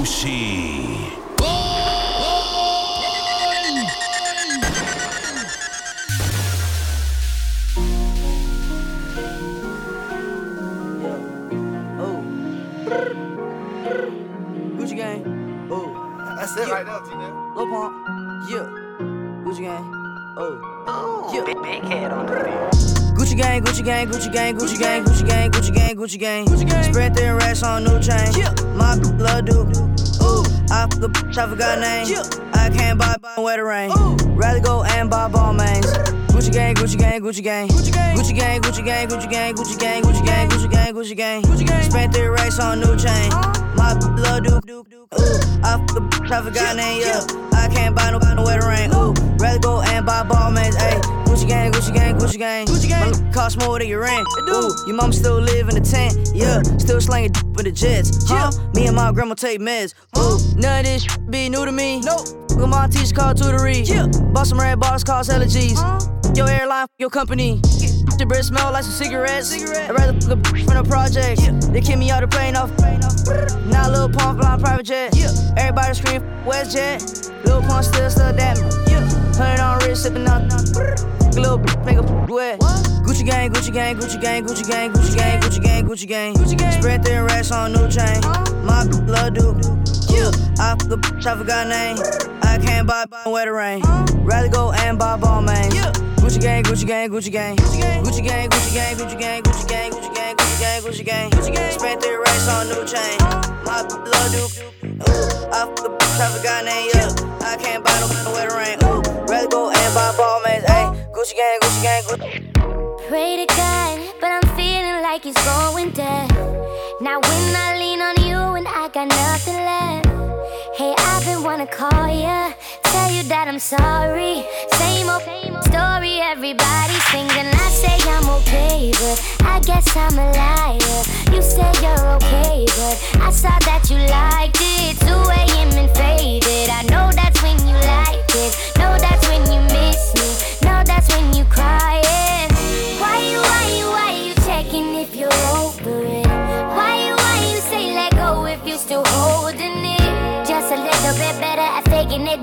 Gucci. Oh. Gucci gang. Oh. That's it right there, T-Nev. Lil Pump. Yeah. Gucci gang. Oh. oh. Yeah. Big, big head on the beat. Gucci gang, Gucci gang, Gucci gang, Gucci gang, Gucci gang, Gucci gang, Gucci gang. Gucci gang. Spread their racks on new chain. Yeah. My blood do. I fuck a bitch, I forgot name. Yeah. I can't buy where the rain. Rather go and buy Balmains. Gucci gang, Gucci gang, Gucci gang. Gucci gang, Gucci gang, Gucci gang, Gucci gang, Gucci gang, Gucci gang, Gucci gang, Gucci gang. Gucci gang. Spent three racks on new chain. My blood do. Ooh. I fuck a bitch, I forgot name. Yeah. I can't buy no no where the rain. Ooh. Rather go and buy Balmains. Ayy. Gucci gang, Gucci gang, Gucci gang. Gucci gang. My cost more than your rent. Ooh. Your mom still live in the tent. Yeah. Still slanging with the jets. Huh? Me and my grandma take meds. Ooh. None of this be new to me. Nope. Look my teacher called tutory. Yeah. Bought some red bars, cost hella G's. Your airline, your company. The breath smell like some cigarettes. Cigarette. I'd rather fuck a bitch from the project. Yeah. They kick me out the plane off. Now Lil Pump flying private jet. Yeah. Everybody scream WestJet. Lil Pump still stuck that. Yeah. Hundred on wrist, sipping on. Little bitch make a wet. Gucci gang, Gucci gang, Gucci gang, Gucci gang, Gucci gang, Gucci gang, Gucci gang. Gucci gang. Spread their racks on new chain. My blood do. Yeah. I fuck bitch, I forgot name. I can't buy where the rain. Rather go and buy Balmains. Gucci gang, Gucci gang, Gucci gang. Gucci gang, Gucci gang, Gucci gang, Gucci gang, Gucci gang, Gucci gang, Gucci gang, Gucci gang. Gucci gang. Spent three racks on new chain. My blood do. Ooh. I fuck bitch, I forgot name. Yeah. I can't buy no the rain. Ooh. Rather go and buy Balmains. Ayy. Gucci gang, Gucci gang, Gucci. Pray to God, but I'm feeling like it's going down. Now when I lean got nothing left. Hey, I've been wanna call ya, tell you that I'm sorry. Same old story, everybody's singing. I say I'm okay, but I guess I'm a liar. You say you're okay, but I saw that you liked it. 2 a.m. and faded. I know that's when you like it.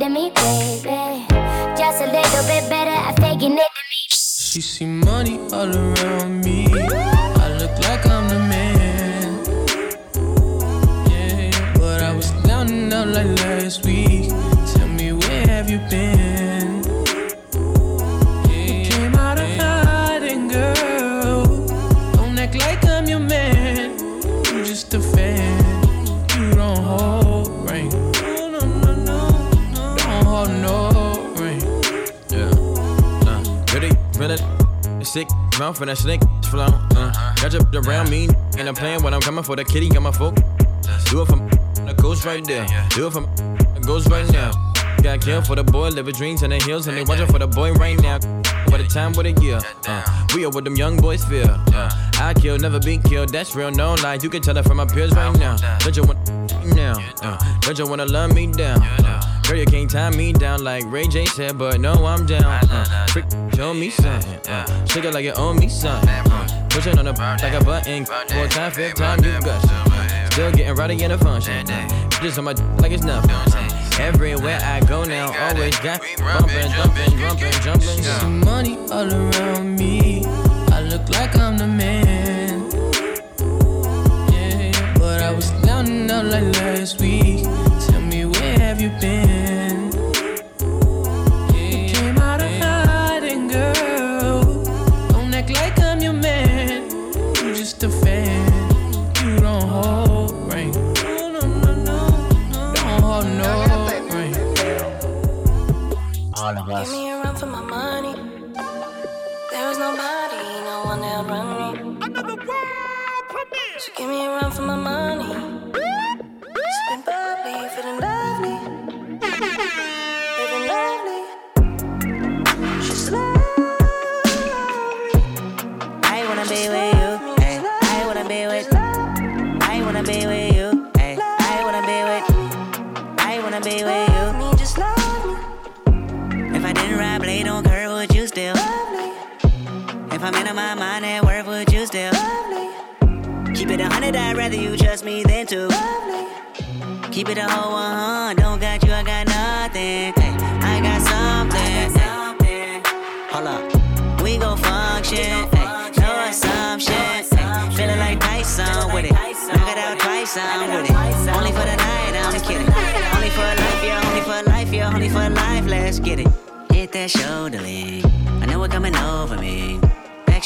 Me, baby. Just a little bit better at faking it than me. She see money all around me. Sick. Mouth for that snake flow. Uh, got you around me and I'm playing when I'm coming for the kitty. Got my folk. Do it for the ghost right there. Do it for the ghost right now. Got killed for the boy, living dreams in the hills, and they watching for the boy right now. By the time with a year, uh, we are what them young boys feel. Uh, I kill, never be killed. That's real, no lie. You can tell it from my peers right now. Don't you want now? Uh, don't you wanna love me down? Uh, girl, you can't tie me down like Ray J said, but no, I'm down. Uh, trick, show me something. Uh, shake it like you owe me something. Uh, push it on the like a button. Four time, fifth time, you some. Still getting rowdy in the function. Just on my like it's nothing. Everywhere I go now, always got bumping, jumping, jumping, jumping. Money all around me. I look like I'm the man. Yeah, but I was down and out like last week. You been? You came out of hiding, girl. Don't act like I'm your man. You just a fan. You don't hold ring. No, no, no, no. Don't hold no ring. All of us. Give me a run for my money. There was nobody, no one that run me. So give me a run for my money. Sipping bubbly, feeling lovely. I'm in my mind at work, would you still? lovely, Keep it a hundred, I'd rather you trust me than to. lovely. Keep it a whole one, don't got you, I got nothing. Hey, I got something. Hold up, we gon' function. Hey, no assumption. Hey, feeling like Tyson with it. Knock it out twice, I'm with it. Only for the night, I'm kidding. Only for life, yeah, only for life, yeah, only for life. Let's get it. Hit that shoulder lean. I know what coming over me.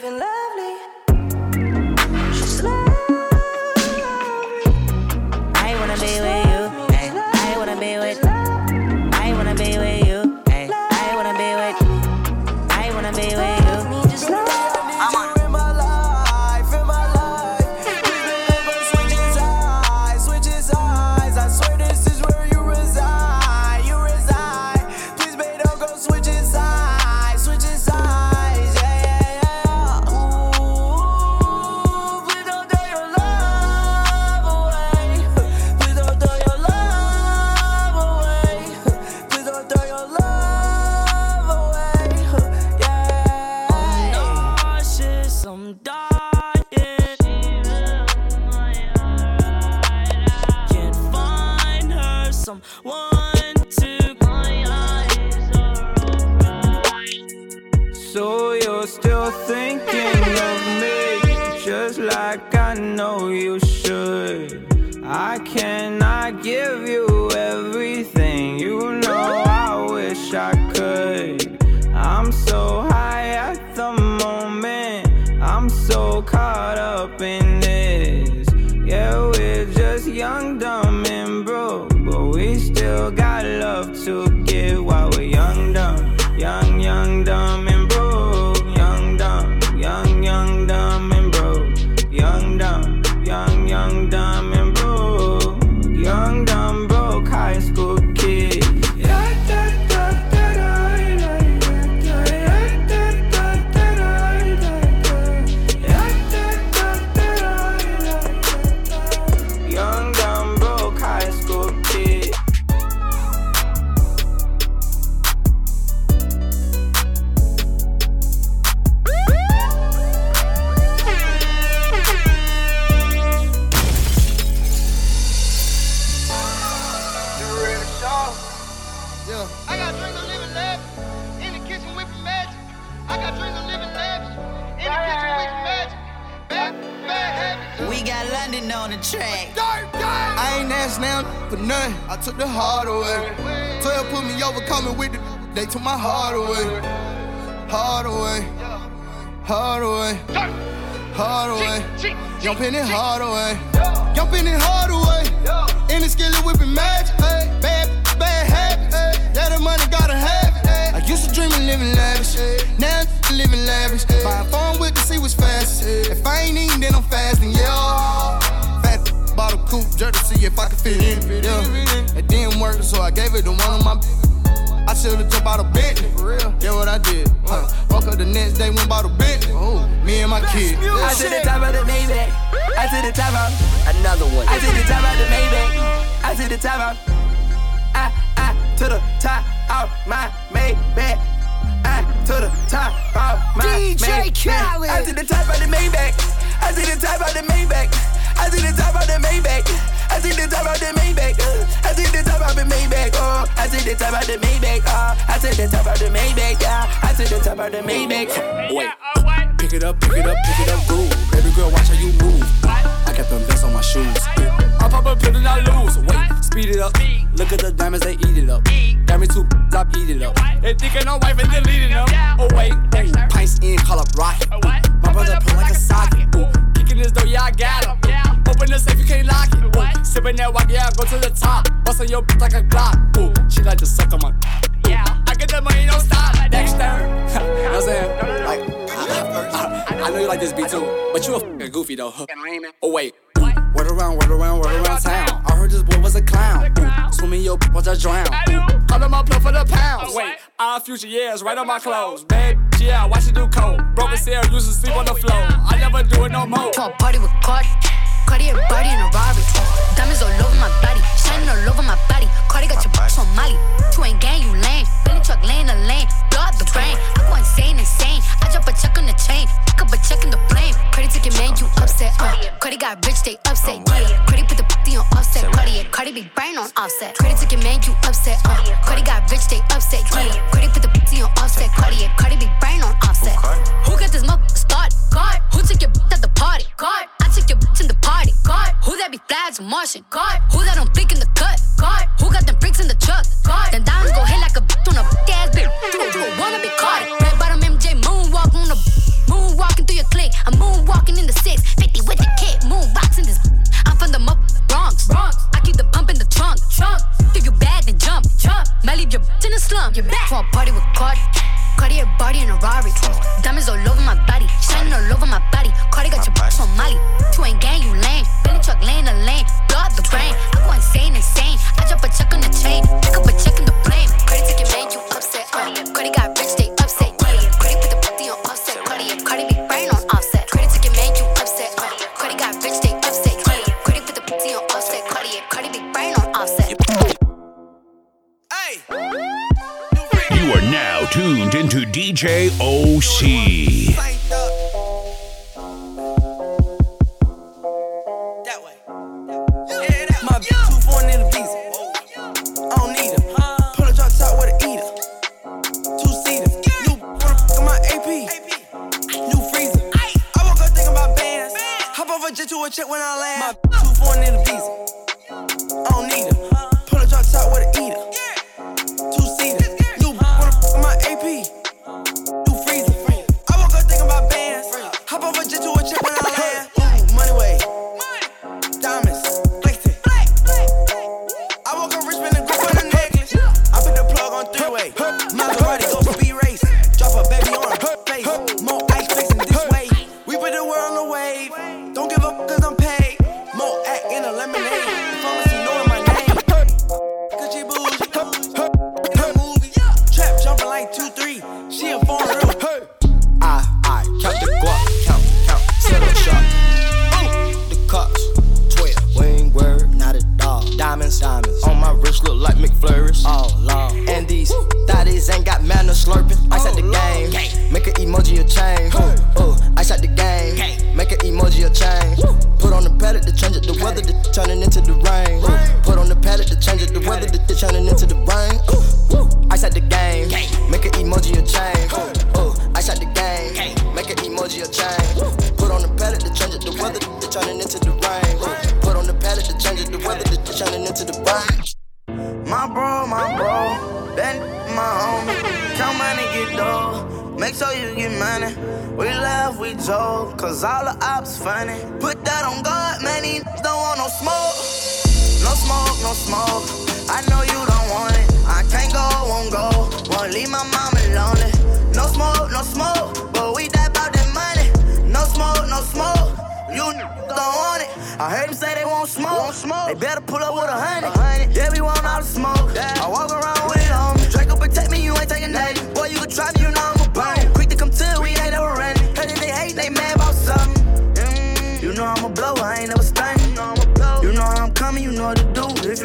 living lovely. The hard away. 12 put me over, coming with the. They took my heart away. Hard away. Hard away. Hard away. Young Penny hard away. Young Penny hard away. In the skillet whipping magic. Bad, bad habits. Yeah, the money gotta have it. I used to dream of living lavish. Now I'm living lavish. Buying phone with to see what's fast. If I ain't eating, then I'm fasting. Yeah. Fat bottle coupe, jerk to see if I can fit in. Yeah. It didn't work, so I gave it to one of my. I should've jumped out of Bentley. For real. Yeah, what I did. Huh. Woke up the next day, went bought a Bentley. Oh. Me and my kid. I to the top of the Maybach. I to the top of Another one. I to the top of the Maybach. I to the top of I I to the top of my Maybach. I to the top of my DJ. Khaled. I to the top of the Maybach. I to the top of the Maybach. I to the top of the Maybach. I to the top of the Maybach. uh, I to the top of the Maybach. Oh, I to the top of the Maybach. Oh, I to the top of the Maybach. Yeah, I to the top of the Maybach. Wait, pick it up, pick it up, pick it up, groove. Baby girl, watch how you move. I got them vests on my shoes. I pop a pill and I lose. Wait, speed it up. Look at the diamonds, they eat it up. Got me two, I eat it up. They thinking I'm wife and deleting them. Oh wait, ooh, pints in, call up rocket. Ooh, my brother pull like a socket. Ooh, kicking this door, yeah I got him. Open the safe, you can't lock it. Ooh, sipping that walk, yeah, go to the top. Bustin' your bitch like a Glock. Ooh, she like to suck on my. Yeah, I get the money, don't stop. Dexter, you know what I'm saying? Like, Uh, I know you like this beat too, but you a fucking goofy though. Oh wait. Word around, word around, word around town. I heard this boy was a clown. Ooh, swimming your watch I drown. Ooh, call him up for the pounds. Wait, our future years right on my clothes. Babe, yeah, watch it do cold. Broken seal, used to sleep on the floor. I never do it no more. To a party with Cardi. Cardi and body in a Rari. Diamonds all over my body, shining all over my body. Cardi got your bitch on Molly. You ain't gang, you lame. Billy truck laying the lane. Blow up the brain. I go insane, insane. I drop a check on the chain. Pick up a check in the flame. Cardi took your man, you upset. Uh. Cardi got rich, they upset. Yeah. Cardi put the pussy on offset. Cardi, Cardi be brain on offset. Cardi took your man, you upset. Uh. Cardi got rich, they upset. Yeah. Cardi put the pussy on offset. Cardi, Cardi be brain on offset. Who got this motherfucker started? God. Who took your at the party? God. I took your bitch in the party. God. Who that be flags Martian? God. Who that don't blink in the cut? God. Who got them bricks in the truck? God. Then diamonds go hit like a bitch on a big ass bitch. You a, you a wanna be Cardi. Red bottom MJ moonwalk on the moonwalking through your clique. I'm moonwalking in the six. 50 with the kid. Moonboxing this. I'm from the mother Bronx. Bronx. I keep the pump in the trunk. Trunk. If you bad, then jump. Jump. Might leave your bitch in the slum. You're back. For a party with Cardi. Cardi a body in a Rari. Diamonds all over my body. Shining all over my body. Cardi got your bitch on Molly. You ain't gang, you lame. Billy truck laying the lane. Blow up the brain. I go insane, insane. I drop a check on the chain. Pick up a check in the flame. Cardi take your man, you upset. Uh. Got rich, they tuned into DJ OC. Money. We laugh, we joke, cause all the ops funny. Put that on God, man, these don't want no smoke. No smoke, no smoke. I know you don't want it. I can't go, won't go. Won't leave my mama lonely. No smoke, no smoke, but we die about that money. No smoke, no smoke. You don't want it. I heard them say they won't smoke. They better pull up with a hundred. Yeah, we want all the smoke. Yeah. I walk around with it on me. Draco protect me, you ain't taking nothing. Boy, you can try me, you know If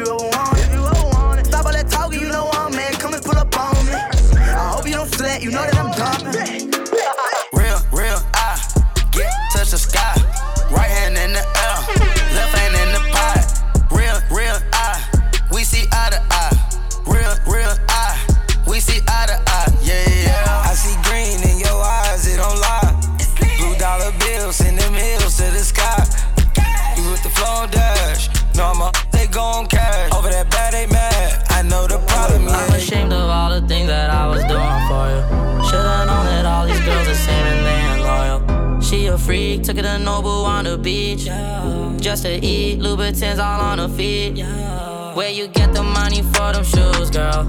you ever want it. Stop all that talking, you know I'm man. Come and pull up on me. I hope you don't sweat, you know that I'm dumping. Took it to Nobu on the beach. Just to eat, Louboutins all on her feet. Where you get the money for them shoes, girl?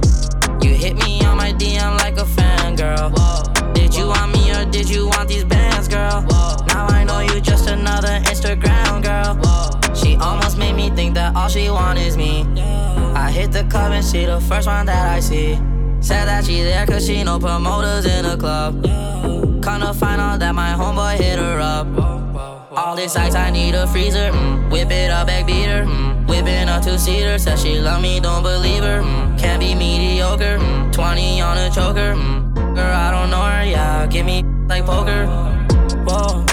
You hit me on my DM like a fan, girl. Did you want me or did you want these bands, girl? Now I know you just another Instagram girl. She almost made me think that all she want is me. I hit the club and she the first one that I see. Said that she there cause she know promoters in the club. To find out that my homeboy hit her up. All this ice, I need a freezer. Mm. Whip it up, back beater. Mm. Whipping a two seater. Said she love me, don't believe her. Mm. Can't be mediocre. Mm. 20 on a choker. Mm. Girl, I don't know her, yeah. Give me like poker. Whoa.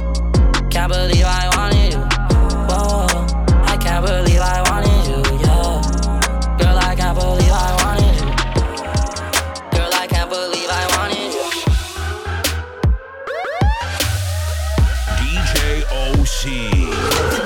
Can't believe I wanted you. DJ OC.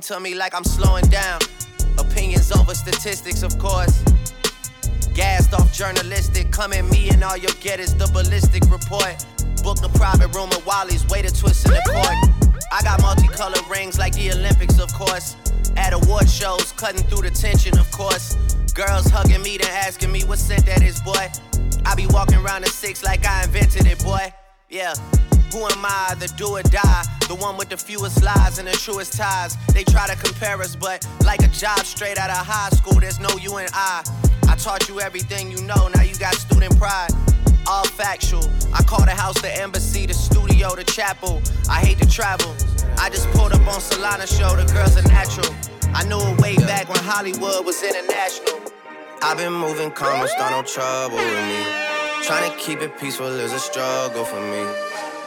Talking to me like I'm slowing down. Opinions over statistics, of course. Gassed off journalistic. Come at me and all you'll get is the ballistic report. Book a private room at Wally's, way to twist in the court. I got multicolored rings like the Olympics, of course. At award shows, cutting through the tension, of course. Girls hugging me, then asking me what scent that is, boy. I be walking around the six like I invented it, boy. Yeah. Who am I, the do or die? The one with the fewest lies and the truest ties. They try to compare us, but like a job straight out of high school, there's no you and I. I taught you everything you know, now you got student pride. All factual. I call the house the embassy, the studio, the chapel. I hate to travel. I just pulled up on Solana show, the girls are natural. I knew it way back when Hollywood was international. I've been moving calm, don't no trouble with me. Trying to keep it peaceful is a struggle for me.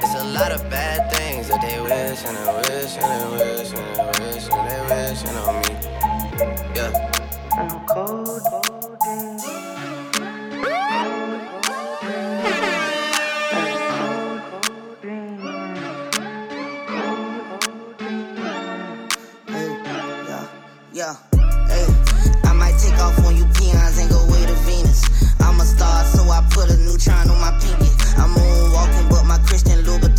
It's a lot of bad things that they wish and they wish and they wish and they wish and they wishing on me. Yeah. I'm cold. Yeah, hey, I might take off on you peons and go way to Venus. I'm a star, so I put a neutron on my pinky.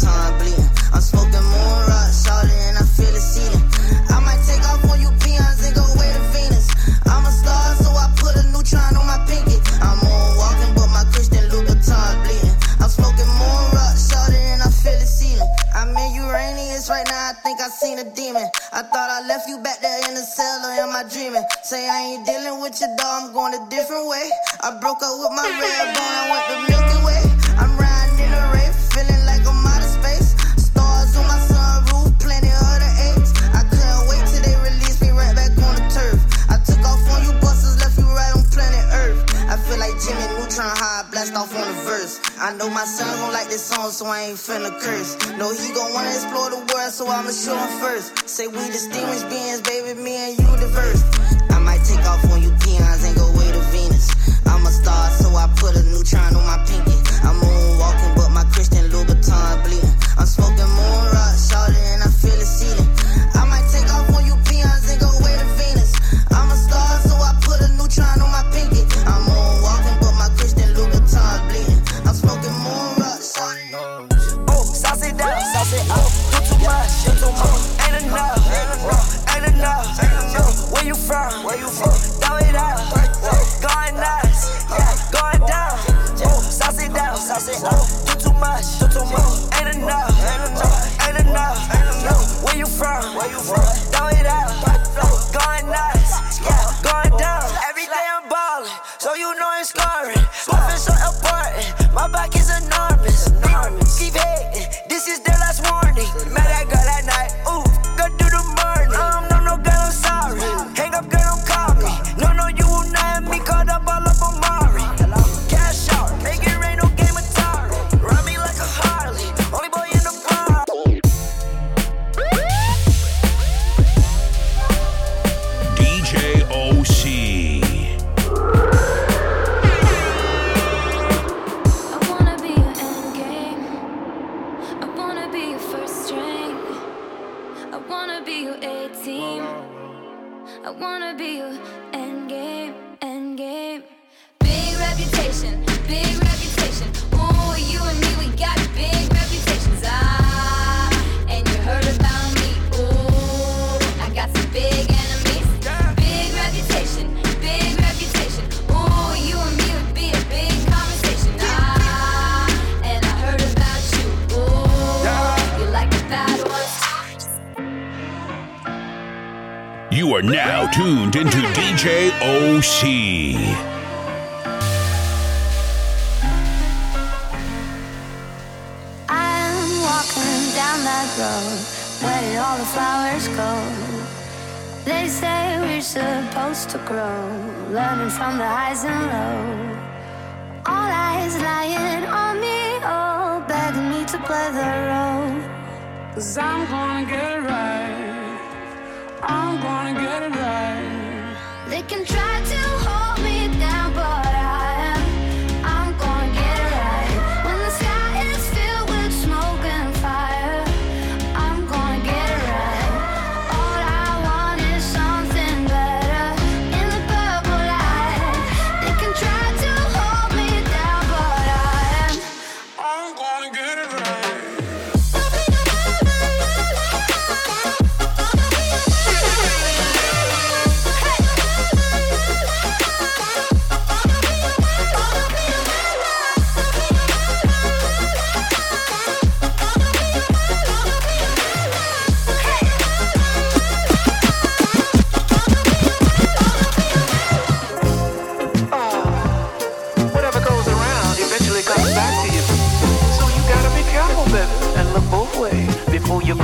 Louboutin bleeding. I'm smoking moon rock, shawty, and I feel the ceiling. I might take off on you peons and go way to Venus. I'm a star, so I put a neutron on my pinky. I'm moonwalking, but my Christian Louboutin bleeding. I'm smoking moon rock, shawty, and I feel the ceiling. I'm in Uranus right now, I think I seen a demon. I thought I left you back there in the cellar, am I dreaming? Say I ain't dealing with your dog, I'm going a different way. I broke up with my red bone, I went the Milky Way. How I blast off on the verse. I know my son gon' like this song, so I ain't finna curse. No, he gon' wanna explore the world, so I'ma show him first. Say we distinguished beings, baby, me and you diverse. I might take off on you peons and go way to Venus. I'm a star, so I put a neutron on my pinky. I'm moonwalking, but my Christian Louboutin bleeding. I'm smoking moon rock, and I feel the ceiling. From? Where you from? Throw it out. Going nuts, yeah, going down. Sauce it down. Do too much, do too much. Ain't enough, ain't enough. Yo, where you from? Where you from? Throw it out. Going nuts, yeah, going down. Every day I'm ballin', so you know I'm scoring. Fist so important, my back is enormous. Keep hating, this is their last warning. Met that girl You are now tuned into DJ OC. I'm walking down that road. Where did all the flowers go? They say we're supposed to grow, learning from the highs and lows. All eyes lying on me, oh, begging me to play the role. Cause I'm gonna get it right. I'm gonna get it right. They can try to hold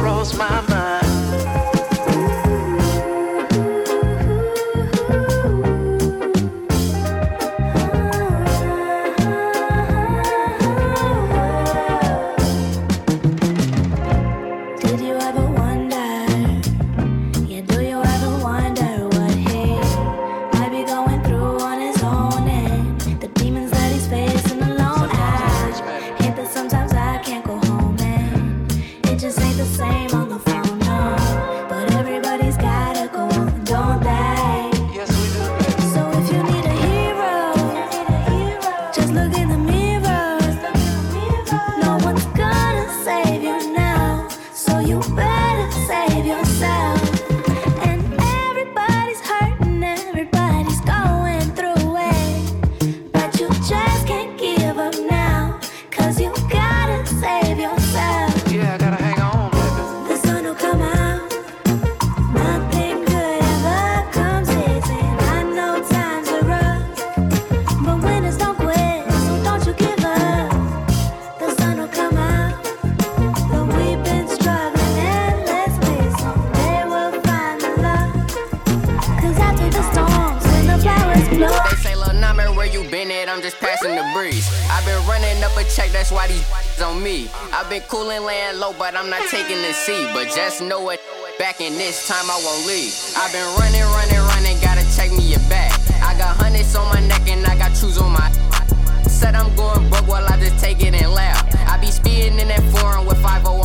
cross my mind. But just know it, back in this time I won't leave. I've been running, running, running, gotta check me your back. I got hundreds on my neck and I got shoes on my. Said I'm going broke, well I just take it and laugh. I be speeding in that foreign with 501.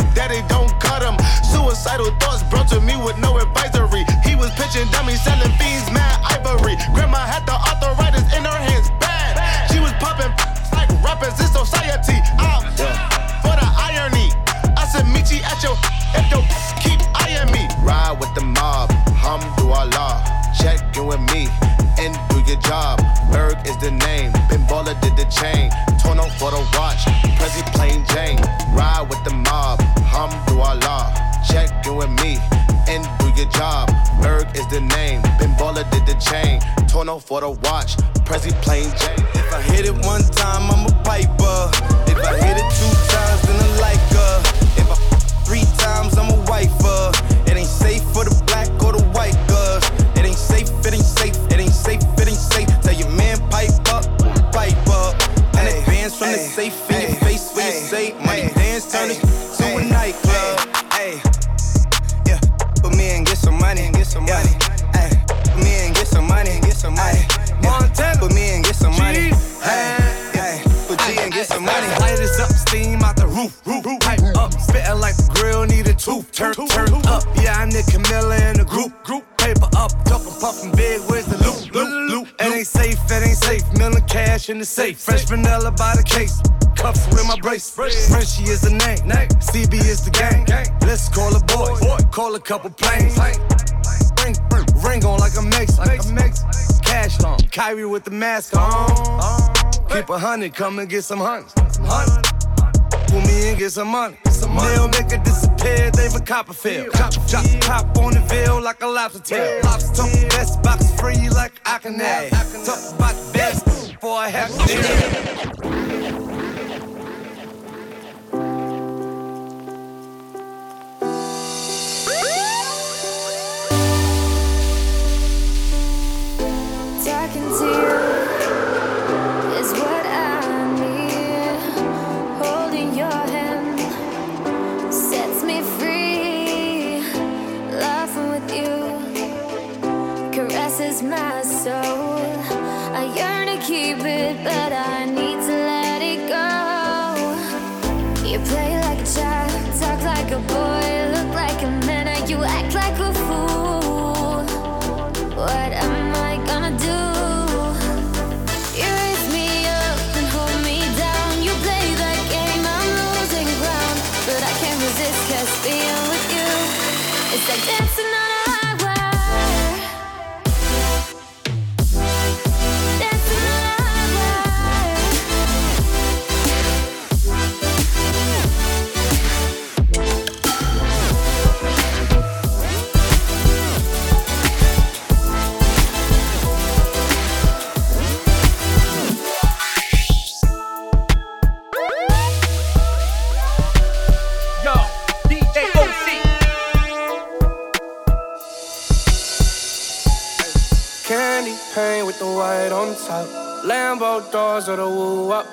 Daddy don't cut him. Suicidal thoughts brought to me with no advisory. He was pitching dummies, selling fiends, mad ivory. Grandma had the arthritis in her hands, bad. She was popping like rappers in society. I'm for the irony. I said, meet you at your if your keep eyeing me. Ride with the mob, hum do Allah. Check you with me your job. Berg is the name. Pinballer did the chain. Torno for the watch. Prezi plain Jane. Ride with the mob. Alhamdulillah. Check you and me. And do your job. Berg is the name. Pinballer did the chain. Torno for the watch. Prezi plain Jane. If I hit it one time, I'm a piper. If I hit it two times, then I like her. If I three times, I'm a wifer. from ay, the safe in your face when you say money dance turn it to a nightclub. Hey, yeah, put me and get some money, get some yeah. money. Hey, put me and get some money, get some money. Montana, put me and get some money. Hey, put G and get some money. Light is up, steam out the roof, roof, pipe up, spitting like the grill need a tooth. Turn, turn up, yeah, I need Camilla in the group, group paper up, cuffin', puffin' big. Where's the ain't safe, it ain't safe. Million cash in the safe. Fresh vanilla by the case. Cuffs with my brace. Frenchie is the name. CB is the gang. Let's call a boy. Call a couple planes. Ring, ring on like a mix. Like a mace. Cash on. Kyrie with the mask on. Uh-huh. Keep a hundred, come and get some hunts. Pull me in, get some money. They'll make it disappear, they a Copperfield. Chop, chop, pop on the veil like a lobster tail. Lobster talk best box free like I can have. Talk about the best before I have to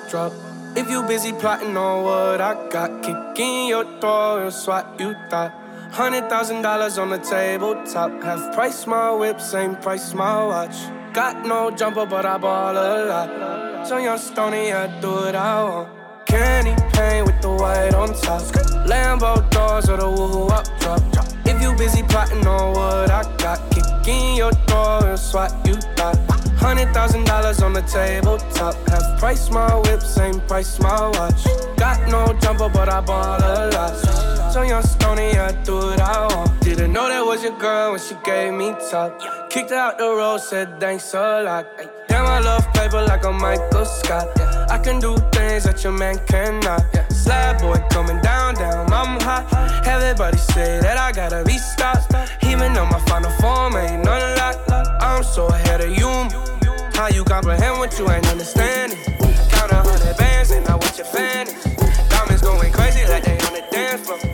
drop. If you busy plotting on what I got, kick in your door and swat you thought. Hundred thousand dollars on the tabletop. Half price my whip, same price my watch. Got no jumper, but I ball a lot. So young Stony, I do what I want. Candy paint with the white on top. Lambo doors or the woo up drop. If you busy plotting on what I got, kick in your door and swat you thought. Hundred thousand dollars on the tabletop. Half price my whip, same price my watch. Got no jumper, but I bought a lot. So young Stony, I do what I want. Didn't know that was your girl when she gave me top. Kicked out the road, said thanks a lot. Damn, I love paper like a Michael Scott. I can do things that your man cannot. Slab boy coming down, down, I'm hot. Everybody say that I gotta be stopped. Even though my final form ain't lot. I'm so ahead of you. How you comprehend what you ain't understanding? Count a hundred bands and not what you're fanning. Diamonds going crazy like they on the dance floor.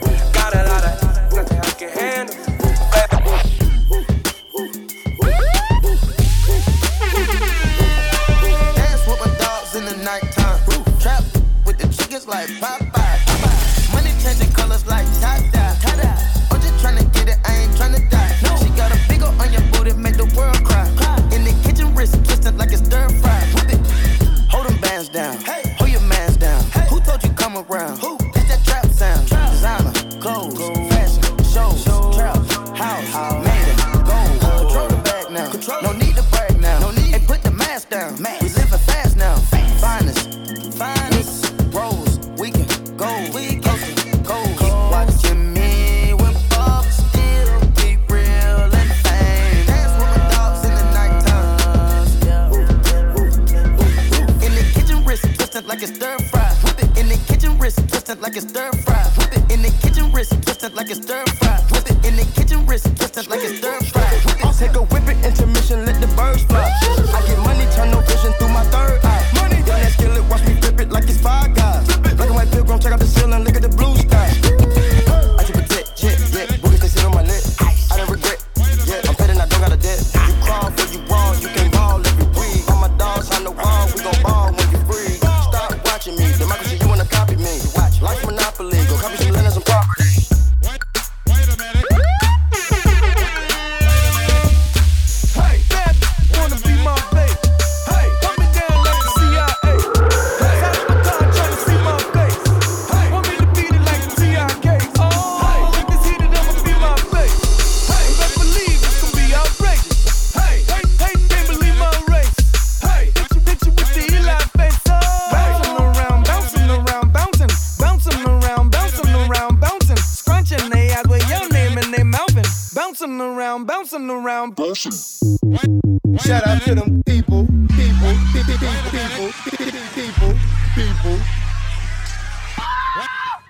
Shout out to them people, people, people, people, people, people, people.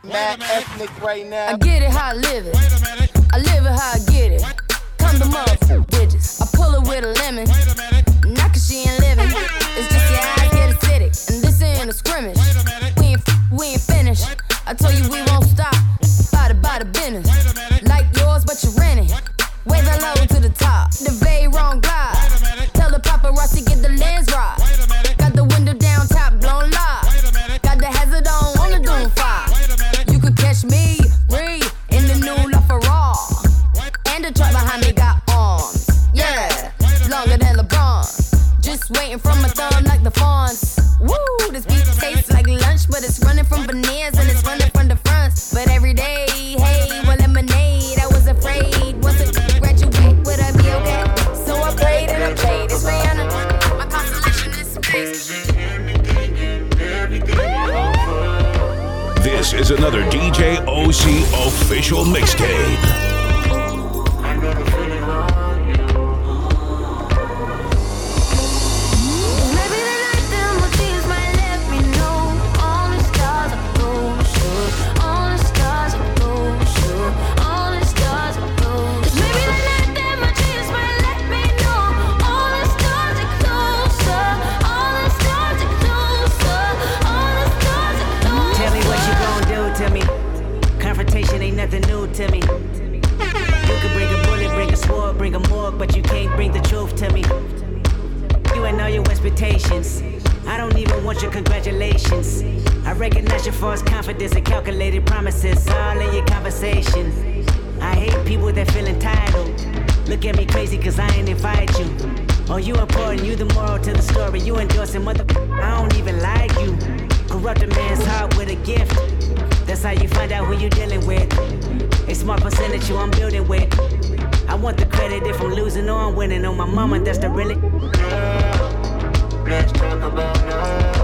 Mad ethnic right now. I get it how I live it. I live it how I get it. Come to motherfucking bitches. I pull it with a lemon. Not cause she ain't living. It's just your eyes get acidic. And this ain't a scrimmage. We ain't, we ain't finished. I told you we won't stop. By the, by the business. The very wrong glide. Tell the paparazzi get the lens DJ OC official mixtape. I don't even want your congratulations. I recognize your false confidence and calculated promises all in your conversation. I hate people that feel entitled. Look at me crazy cause I ain't invite you. Oh, you important, you the moral to the story. You endorsing mother. I don't even like you. Corrupt a man's heart with a gift. That's how you find out who you're dealing with. A smart percentage you I'm building with. I want the credit if I'm losing or I'm winning. On my mama, that's the really. Let's talk about love.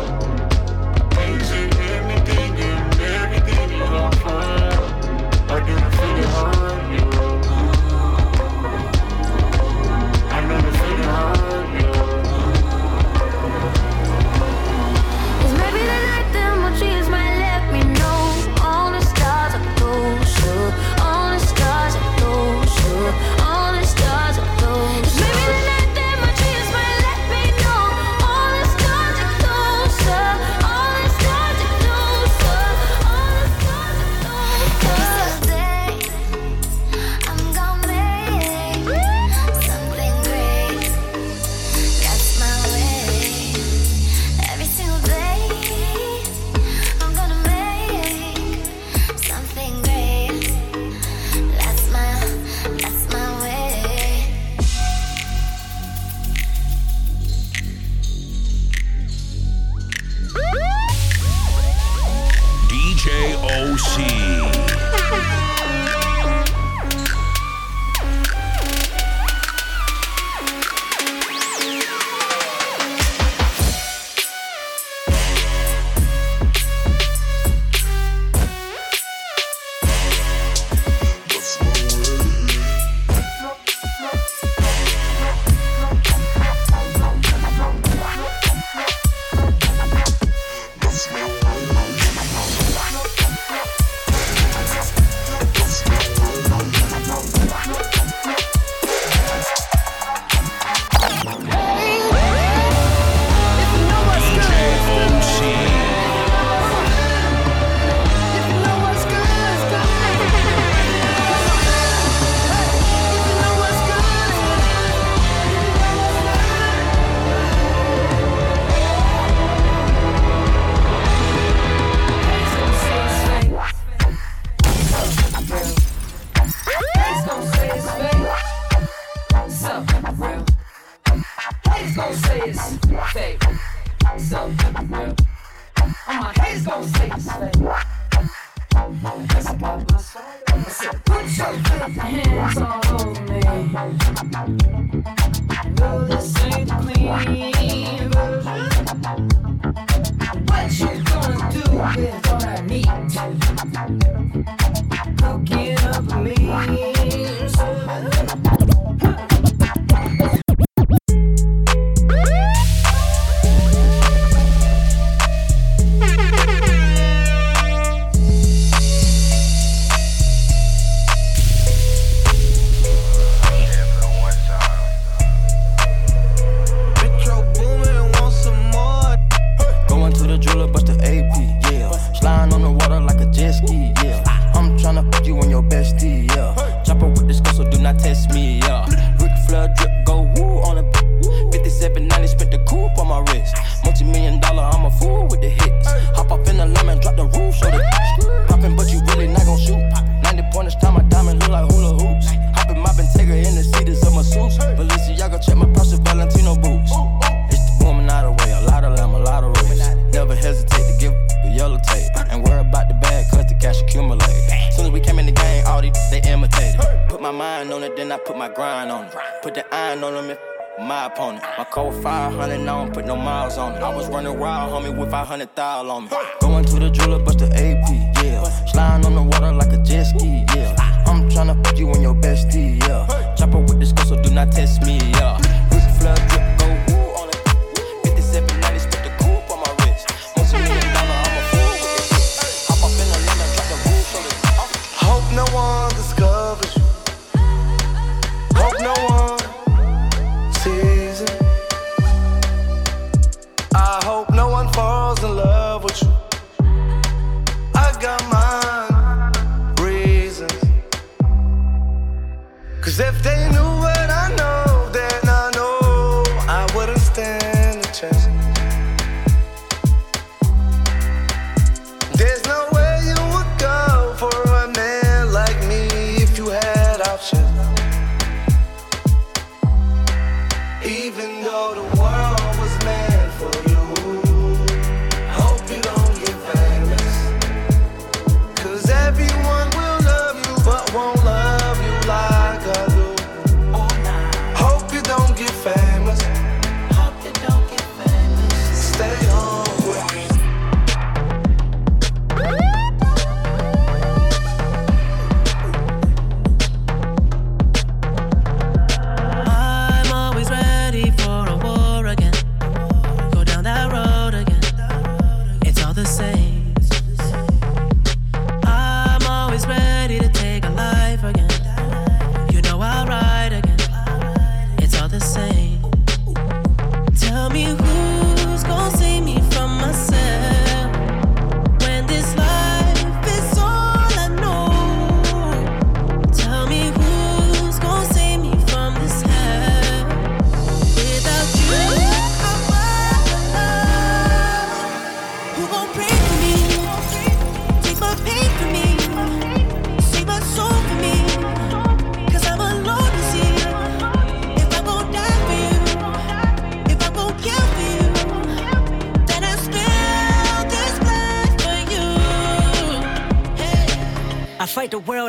Cause if they knew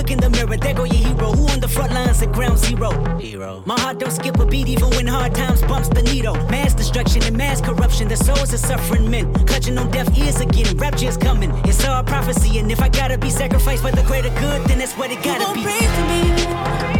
look in the mirror, there go your hero. Who on the front lines at ground zero? Hero. My heart don't skip a beat even when hard times bumps the needle. Mass destruction and mass corruption, the souls of suffering men. Clutching on deaf ears again, rapture's coming. It's all prophecy, and if I gotta be sacrificed for the greater good, then that's what it gotta you be. Pray for me.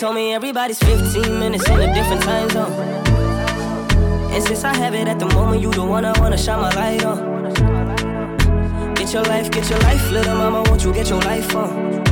Told me everybody's 15 minutes in a different time zone. And since I have it at the moment, you the one I wanna shine my light on. Get your life, get your life, little mama, won't you get your life on?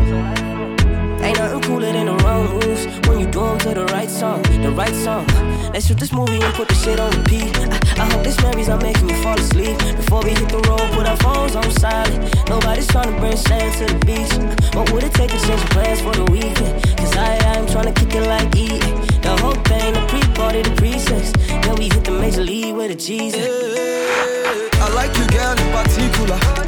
Ain't nothing cooler than the wrong moves when you do 'em to the right song, the right song. Let's shoot this movie and put the shit on repeat. I, I hope this memories are making you fall asleep. Before we hit the road, put our phones on silent. Nobody's trying to bring sand to the beach. What would it take to change plans for the weekend? Cause I, I'm trying to kick it like eating. The whole thing, the pre-party, the pre-sex. Then we hit the major league with a Jesus. I like you, girl, in particular.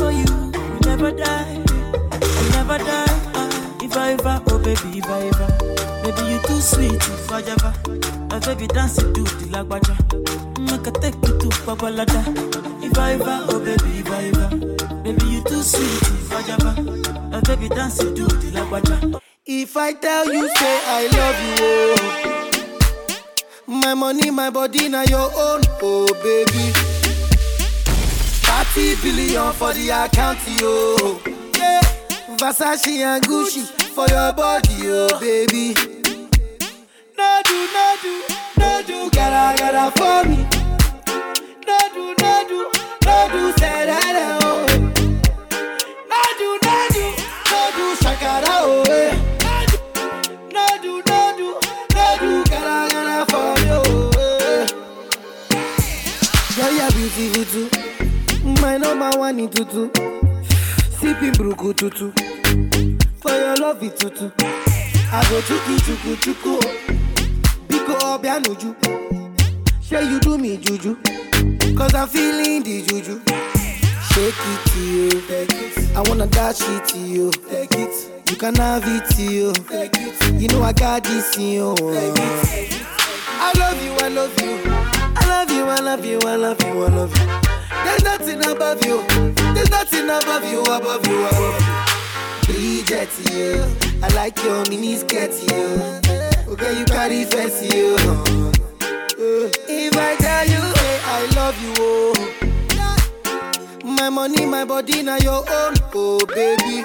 For you, will never die, will never die. Ah, if I ever, oh baby, if I ever, baby you too sweet, if I ever, my baby dance to the lagwaja, make I take you to Babalada. If I ever, oh baby, if I ever, baby you too sweet, if I ever, my baby dance to the lagwaja. If I tell you, say I love you, oh. My money, my body, now your own, oh baby. 30 billion for the account, yo. Yeah. Versace and Gucci for your body, oh baby. No do, no do, no gotta, gotta for me. No do, no do, no do, say that, oh. No do, no shakara, oh. eh. No do, no do, gotta, gotta for you. eh. Girl, you're beautiful too. Number one in tutu. Sipping bruku tutu. For your love it tutu. I go chuku chuku chuku. Biko obianuju. Say you do me juju. Cause I'm feeling the juju. Shake it to you. I wanna dash it to you. Take it. You can have it to you. Take it. You know I got this in you. I love you, I love you. I love you, I love you, I love you, I love you. There's nothing above you. There's nothing above you, above you, above you. Bridget, you. I like your mini skirt, you. Okay, you carry fancy, you. Uh, if I tell you, hey, I love you, oh. My money, my body now your own, oh baby.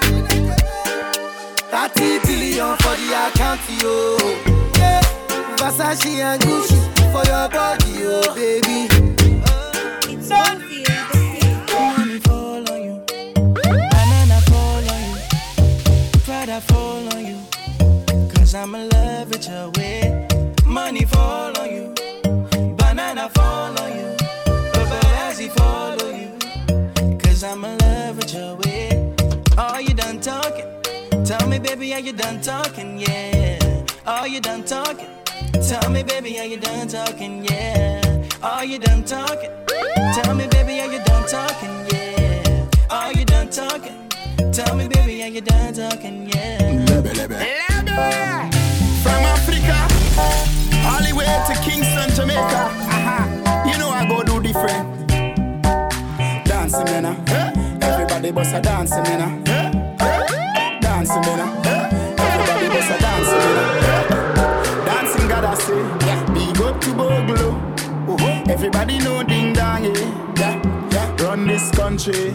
30 billion for the account, yo. Yeah. Versace and Gucci for your body, oh baby. You, fall on you. Cause I'm in love with your way. Money fall on you, banana fall on you, paparazzi follow you. Cause I'm in love with your way. Are you done talking? Tell me, baby, are you done talking? Yeah. Are you done talking? Tell me, baby, are you done talking? Yeah. Are you done talking? Tell me, baby, are you done talking? Yeah. Are you done talking? Tell me, baby, are you done talking? Yeah. From Africa, all the way to Kingston, Jamaica. You know I go do different. Dancing, man. uh. Everybody bust a dancing, man. uh. Dancing, man. uh. Everybody bust a dancing, man. Dancing, gotta say. Big up to Boglo. Everybody know ding dong, yeah. yeah. yeah. Run this country.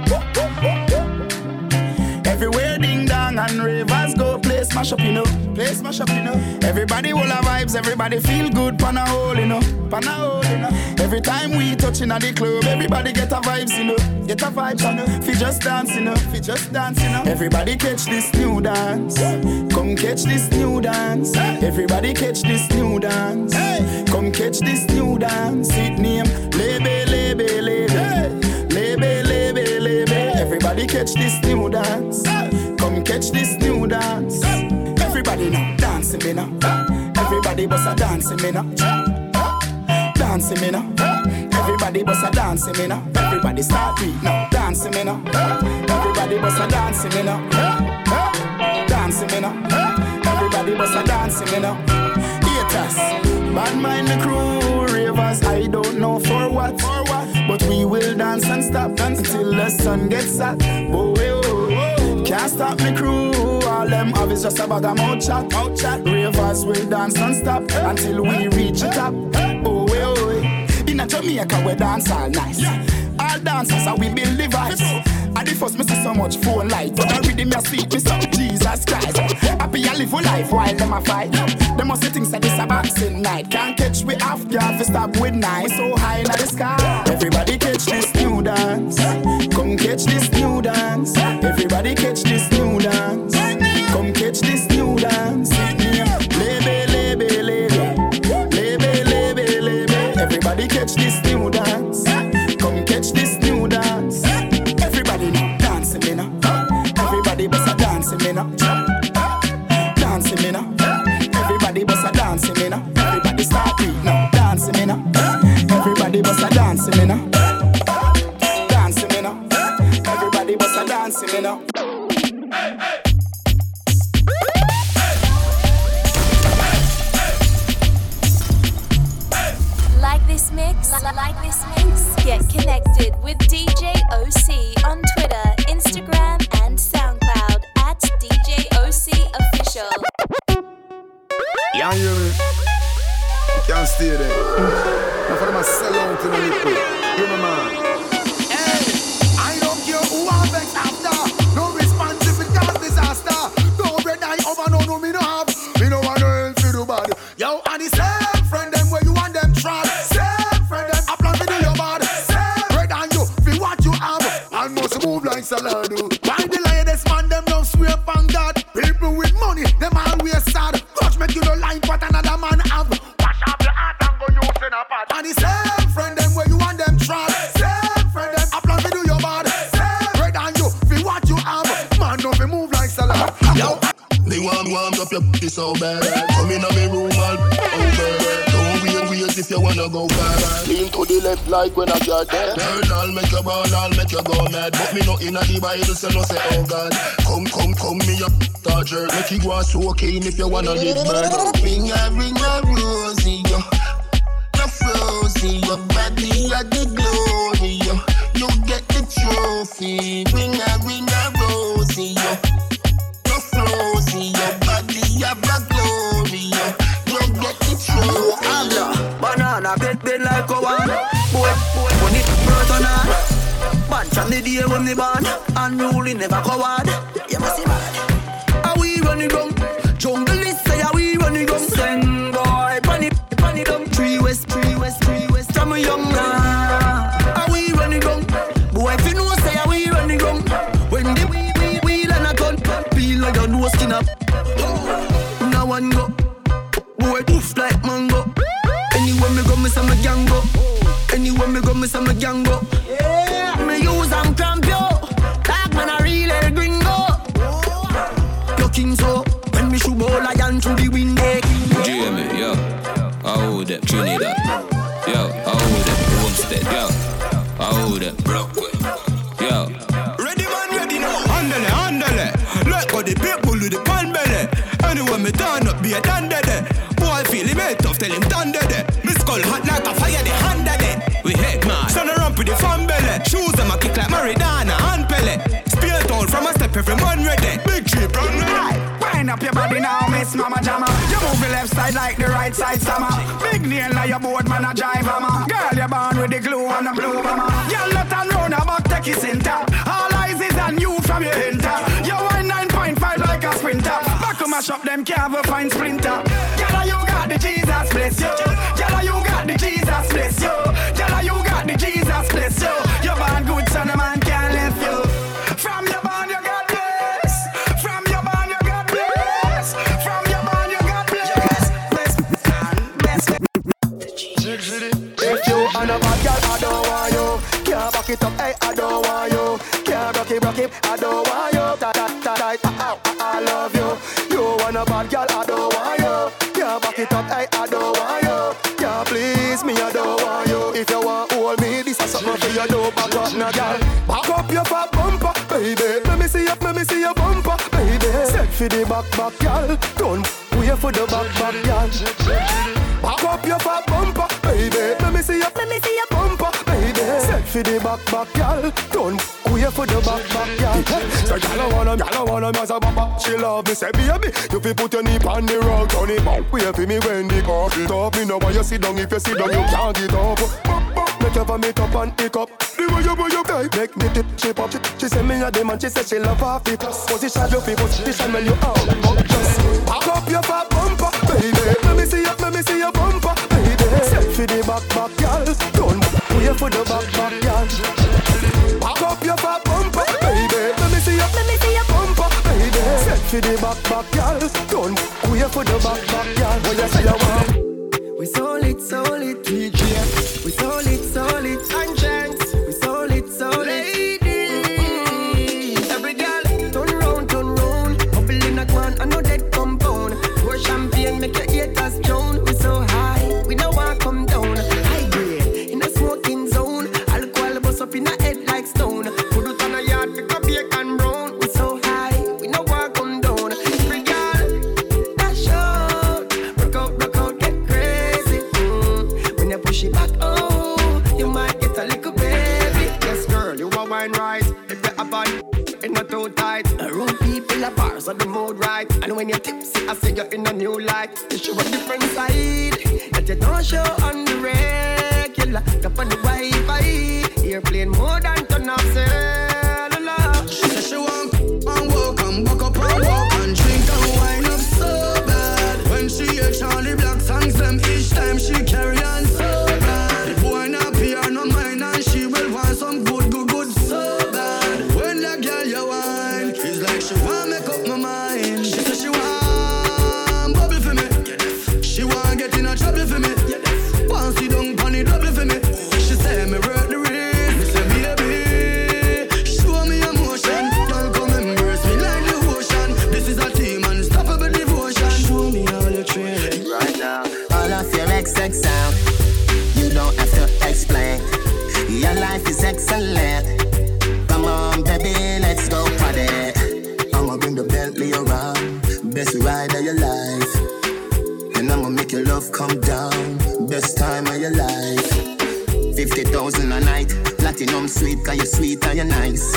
Everywhere ding dong and ravers go play smash up, you know. Play smash up, you know. Everybody will have vibes, everybody feel good, pan a hole, you know. Pan a hole, you know. Every time we touching at the club, everybody get a vibes, you know. Get a vibes, you know. Fi just dance, you know. Fi just dance, you know. Everybody catch this new dance. Come catch this new dance. Everybody catch this new dance. Come catch this new dance. It name Lebe, catch this new dance. Come catch this new dance. Everybody now dancing me now. Everybody bust a dancing me now. Dancing me now. Everybody bust a dancing me now. Everybody start beat now. Dancing me now. Everybody bust a dancing me now. Dancing me now. Everybody bust a dancing me now. Haters, bad mind the crew, ravers. I don't know for what, for what, but we will dance and stop until the sun gets hot. Oh, oh, Boy, oh, can't stop me crew. All them have is just a bag of mouth chat, mouth chat. Ravers will dance and stop until we reach the top. Oh, oh, oh. in a Jamaica we dance all nice. All dancers how we build vibes. The first me see so much phone light, but I read me a sweet me so Jesus Christ. Happy I live for life while them a fight. Them must say things that this a boxing night. Can't catch we off guard for stop with nine. We so high in the sky. Everybody catch this new dance. Come catch this new dance. Everybody catch this new dance. Come catch this new dance. Catch this like when I got dead. Girl, I'll make you ball, I'll make you go mad. But me no inna the Bible, so no say, oh God. Come, come, come, me up, that. Make you go and if you wanna live mad. Ring a, ring a, Rosie, yo. You're frozen, your body at the glory, yo. You get the trophy. Ring a, ring a, Rosie, yo. You're frozen, your body at the glory, yo. You get the trophy. I'm the banana, like a one glow. the day when me born, unruly never coward. You must see side like the right side summer. Big nail like your board, man, a drive hammer. Girl, you're born with the glue and the blue mama. Girl, let and round about take it center. All eyes is on you from your enter. You wine 9.5 like a sprinter. Back to mash up them can't find splinter. For the back, back, girl. Don't wait for the back, back, girl. Back up your fat bumper, baby. Let me see your, let me see your bumper, baby. Set for the back, back, girl. Don't wait for the back, back, girl. So girl, I wanna, girl, I wanna, me as a papa. She love me, say baby, you fi put your knee on the rug, turn it back. Wait for me when the car stop. Me know why you sit down. If you sit down, you can't get up. Make your vomit up and pick up. The way you, way you play, make me tip, shape up. She, she say me a demon, she say she love half it. Position your feet, position when you out. Just back up your fat bumper, baby. Let me see your, let me see your bumper, baby. Set for the back, back, girl. Don't wait for the back, back, girl. Back up your fat bumper, baby. Let me see your, let me see your bumper, baby. Set for the back, back, girl. Don't wait for the back, back, girl. What you say you want? We solid, solid, when you're tipsy, I see you in a new light. You show a different side that you don't show on the excellent. Come on, baby, let's go party. I'ma bring the Bentley around, best ride of your life. And I'ma make your love come down, best time of your life. 50,000 a night, platinum sweet, cause you're sweet and you're nice.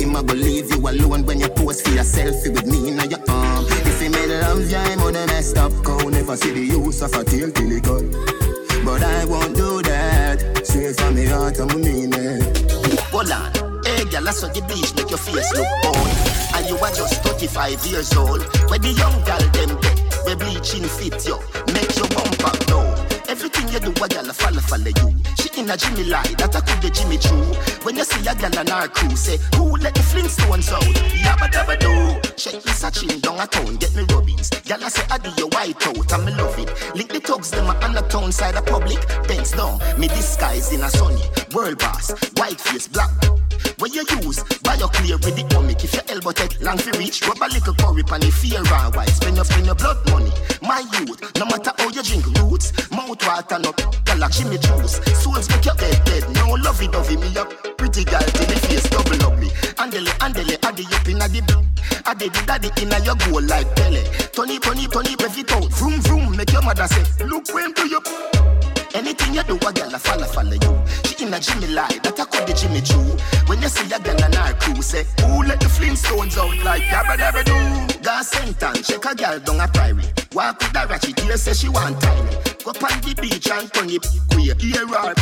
Him a go leave you alone when you pose for your selfie with me in your arm. If he made love, yeah, I'm on the messed up. Go never see the use of a tail till it cut. But I won't do that. From the heart, I'm mean it. Hold on. Hey, girl, I saw the beach, make your face look old. And you are just 35 years old. Where the young girl them get, we bleaching fit you, make. Everything you do, a gal follow, follow you. She in a Jimmy lie, that I could be Jimmy Choo. When you see a gal on our crew, say, who let the Flintstones out? Yabba dabba do. Check this a chin down a town, get me rubbings. Gal I say, I do your white out, and me love it. Link the thugs, them a on the town side of public. Bends down, me disguise in a sunny. World boss, white face, black. When you use, buy your clear with the comic. If your elbow take long to reach, rub a little curry pan if and wise. Spend your, spend your blood money. My youth, no matter how you drink roots, mouth water no, like Jimmy juice. Souls make your head dead. No lovey dovey me up. Pretty girl till the face double ugly. Andele, andele, addy up a the Addy the daddy in a your goal like Pele. Tony, Tony, Tony, breath it out. Vroom, vroom, make your mother say, look when do you. Anything you do, a girl a follow, follow you. She in a Jimmy lie, that I call the Jimmy Choo. When you see a girl on our crew, say, who let the Flintstones out like yabba dabba do? Got sentence, check a girl down a prairie. Walk with a ratchet, here say she want time. Go on the beach and turn it queer, here her.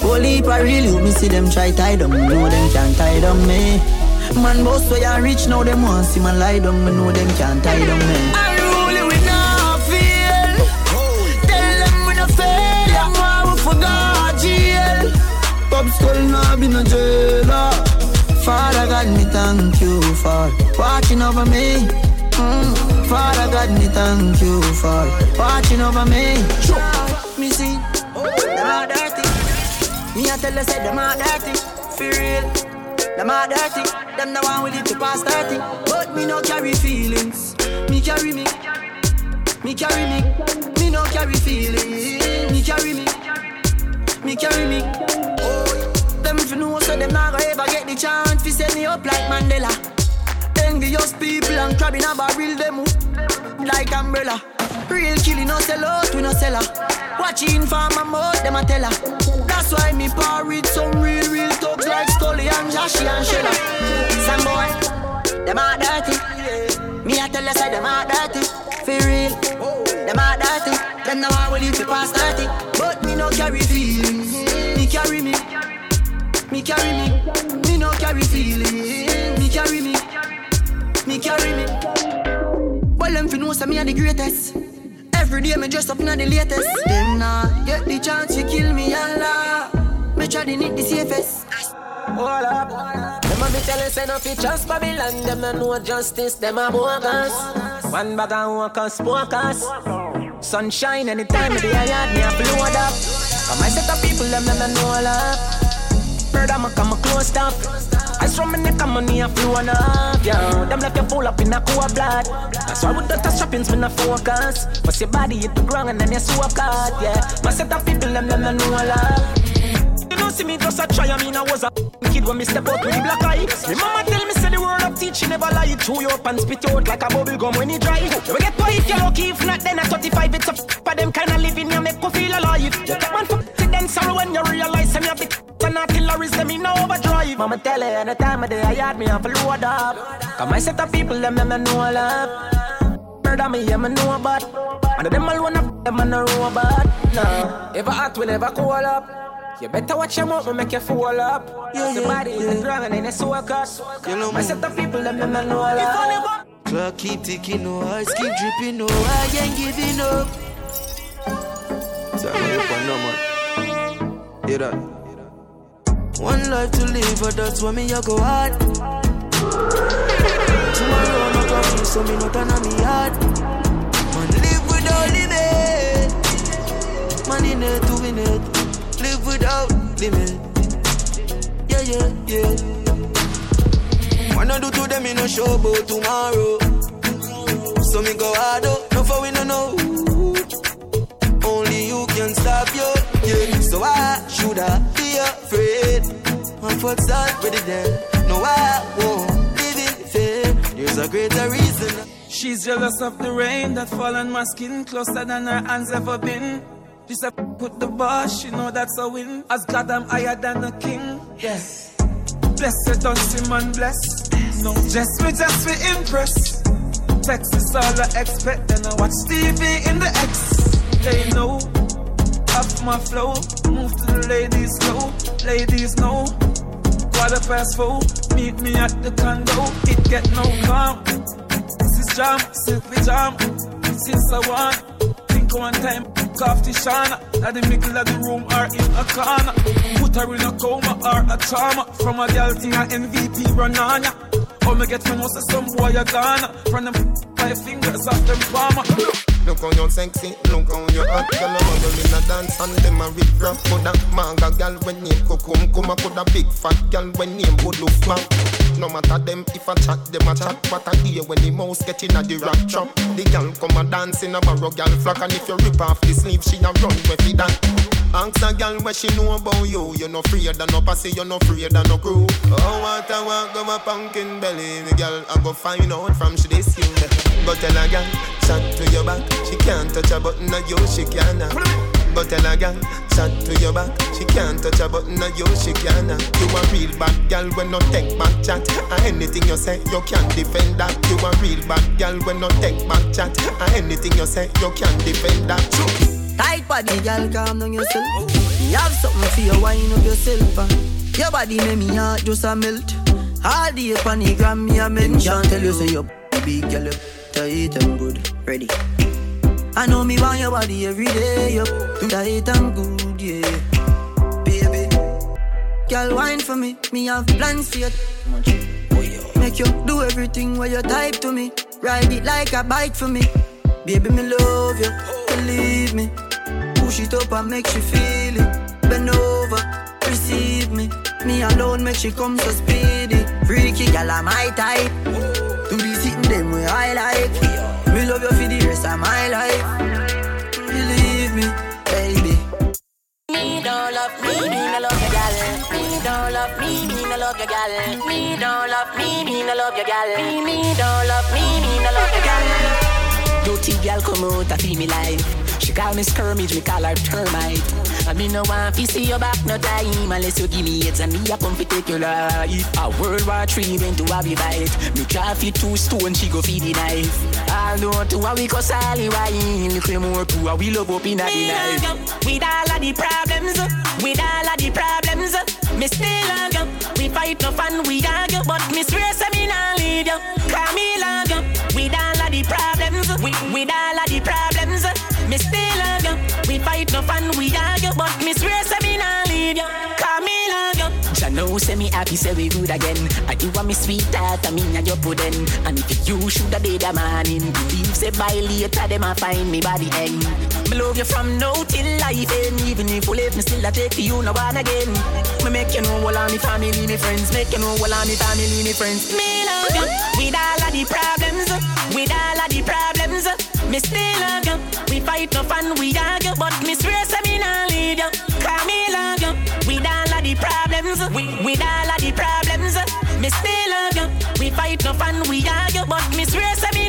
Holy for real, you me see them try tie them, know them can't tie them me. Man, boss so ya rich now them want see man lie down, me know them can't tie them me. Pop skull now be no jailer. Father God, me thank you for watching over me. Mm. Father God, me thank you for watching over me. Me see, them all dirty. Me a tell you say them all dirty. For real, them all dirty. Them the one with it to pass 30. But me no carry feelings. Me carry me. Me carry me. Me no carry feelings. Me carry me. Me carry me. Oh, them if you know so them not gonna ever get the chance to set me up like Mandela. Envious people and crab in a barrel them up like umbrella. Real killing no sell out, we no sell her. Watching for my mouth, them a tell her. That's why me par with some real, real thugs like Scully and Joshy and Shella. Some boy, them a dirty. Me a tell you say them a dirty. For real, them a dirty. Them no one will live to pass 30. But me no carry feelings. Me carry me. Me carry me. Me no carry feelings. Me carry me. Me carry me. Well, them fi know say me a the greatest. Every day me dress up in the latest. Them nah get the chance to kill me, Allah. Me try to need the safest. Hold up. Them a be telling say no fi trust Babylon. Them no know justice. Them a bogus. One bag of workers, smokers. Sunshine anytime of the yard, me a flood up. Come I set up people, them them no know love. Bird I'm a come a close up. I from my neck and money a flow on up, yeah. Them left you full up in a cool blood. That's why with the touch trappings when I focus. But your body hit the ground and then you swap cut, yeah. My set of people them them no know love. You don't see me just a try, I mean I was a kid when me step out with the black eye. My mama tell me say the of teaching never lie. Chew you up and spit out like a bubble gum when it dry. You get if you're lucky, if not then at 35 it's a f- for them kind of living you make you feel alive. You take one for then sorrow when you realize I'm your big and artilleries them in overdrive. Mama tell you anytime of day I had me a load up. Cause my set of people them them no know love. Murder me, yeah, me know about. And them alone them and no robot. No, ever hot will never cool up. You better watch your mouth, make you fall up. Yeah, your body in the ground and then you soak up. You know, my set of people them them no know love. Clock keep ticking, no eyes keep dripping, no I ain't giving up. Sorry, up and no man. Hear that? One life to live, but that's why me a go hard. Tomorrow not coming, so me not on me hard. Man live without limit. Man in it to win it. Without limit. Yeah, yeah, yeah. Wanna do to them in no show about tomorrow. So me go hard no for we no know. Only you can stop you, yeah. So why should I be afraid? My foot's already there. No, I won't live in fear. There's a greater reason. She's jealous of the rain that fall on my skin closer than her hands ever been. She said, put the bar, she know that's a win. As God, I'm higher than a king. Yes. Blessed, don't see man bless. No, just me, just me impress. Text is all I expect, then I watch TV in the X. They know, off my flow. Move to the ladies slow. Ladies know, Quarter past four, meet me at the condo. It get no calm. This is jam, silky jam. Since I want, think one time, off the shana. At the middle of the room or in a corner. Put her in a coma or a trauma. From a girl thing, a MVP run on ya. How me get me know some boy a gone. From them five fingers off them palmer. Look how you sexy, look how you hot Girl, I'm bubble in a dance and them a rip rap Coulda manga girl when name Kokum Kuma coulda big fat girl when name good look back No matter them if I chat, them a chat. What I hear when the mouse get in a the rap trap. The girl come a dance in a barrow girl flock And if you rip off the sleeve, she a run with it that. Ask a girl what she know about you. You no afraid of no pussy, you no afraid of no crew. Oh, what I want, go my pumpkin belly. The girl, I go find out from she this you. Go tell a girl, chat to your back. She can't touch a button of you, she can Go tell a girl, chat to your back She can't touch a button of you, she can You a real bad girl when no take back chat And anything you say, you can't defend that You a real bad girl when no take back chat And anything you say, you can't defend that Tight body, girl, calm down yourself. You have something for you, wine up yourself. Uh. Your body make me heart just a melt. All day the gram, me a men can't tell you say you big you tight and good, ready. I know me want your body every day, you tight and good, yeah. Baby, girl, wine for me, me have plans for you. Make you do everything where you type to me. Ride it like a bike for me. Baby, me love you, believe me. Push it up and make you feel it. Bend over, receive me. Me alone make she come so speedy. Freaky gal, I'm my type. Do the sitting them way I like. Me love you for the rest of my life. Believe me, baby. Me don't love me, me no love your gal. Me don't love me, me no love your gal. Me don't love me, me no love your gal. Me me don't love me, me no love your gal. Dirty gal come out, I feel me life. She call me skirmish, me call her termite. I me no want to see your back no time unless you give me AIDS and me a come fi take your life. A World War Three went to have a fight. Me try fi two stone, she go feed the knife. All know to a we go sally wine. Little more to a we love up in a the night. With all of the problems, with all of the problems, me still love you. We fight no fun, we argue, but me swear say me nah leave you. Cause me love you. With all of the problems, with, with all of the problems, me still love you. We fight no fun, we argue, but me swear say me Know say me happy, say we good again. I do want me sweet heart, I mean and you put in. And if you shoulda did a man in, believe say by later them a find me body end. Me love you from now till life end. Even if you leave me, still I take you no one again. Me make you know all of me family, me friends. Make you know all of me family, me friends. Me love you with all of the problems, with all of the problems. Me still love you. We fight no fun, we argue, but me swear say me nah leave you. Me love you with all the problems, with, with all of the problems. Me still love you. We fight no fun, we argue, but me swear say me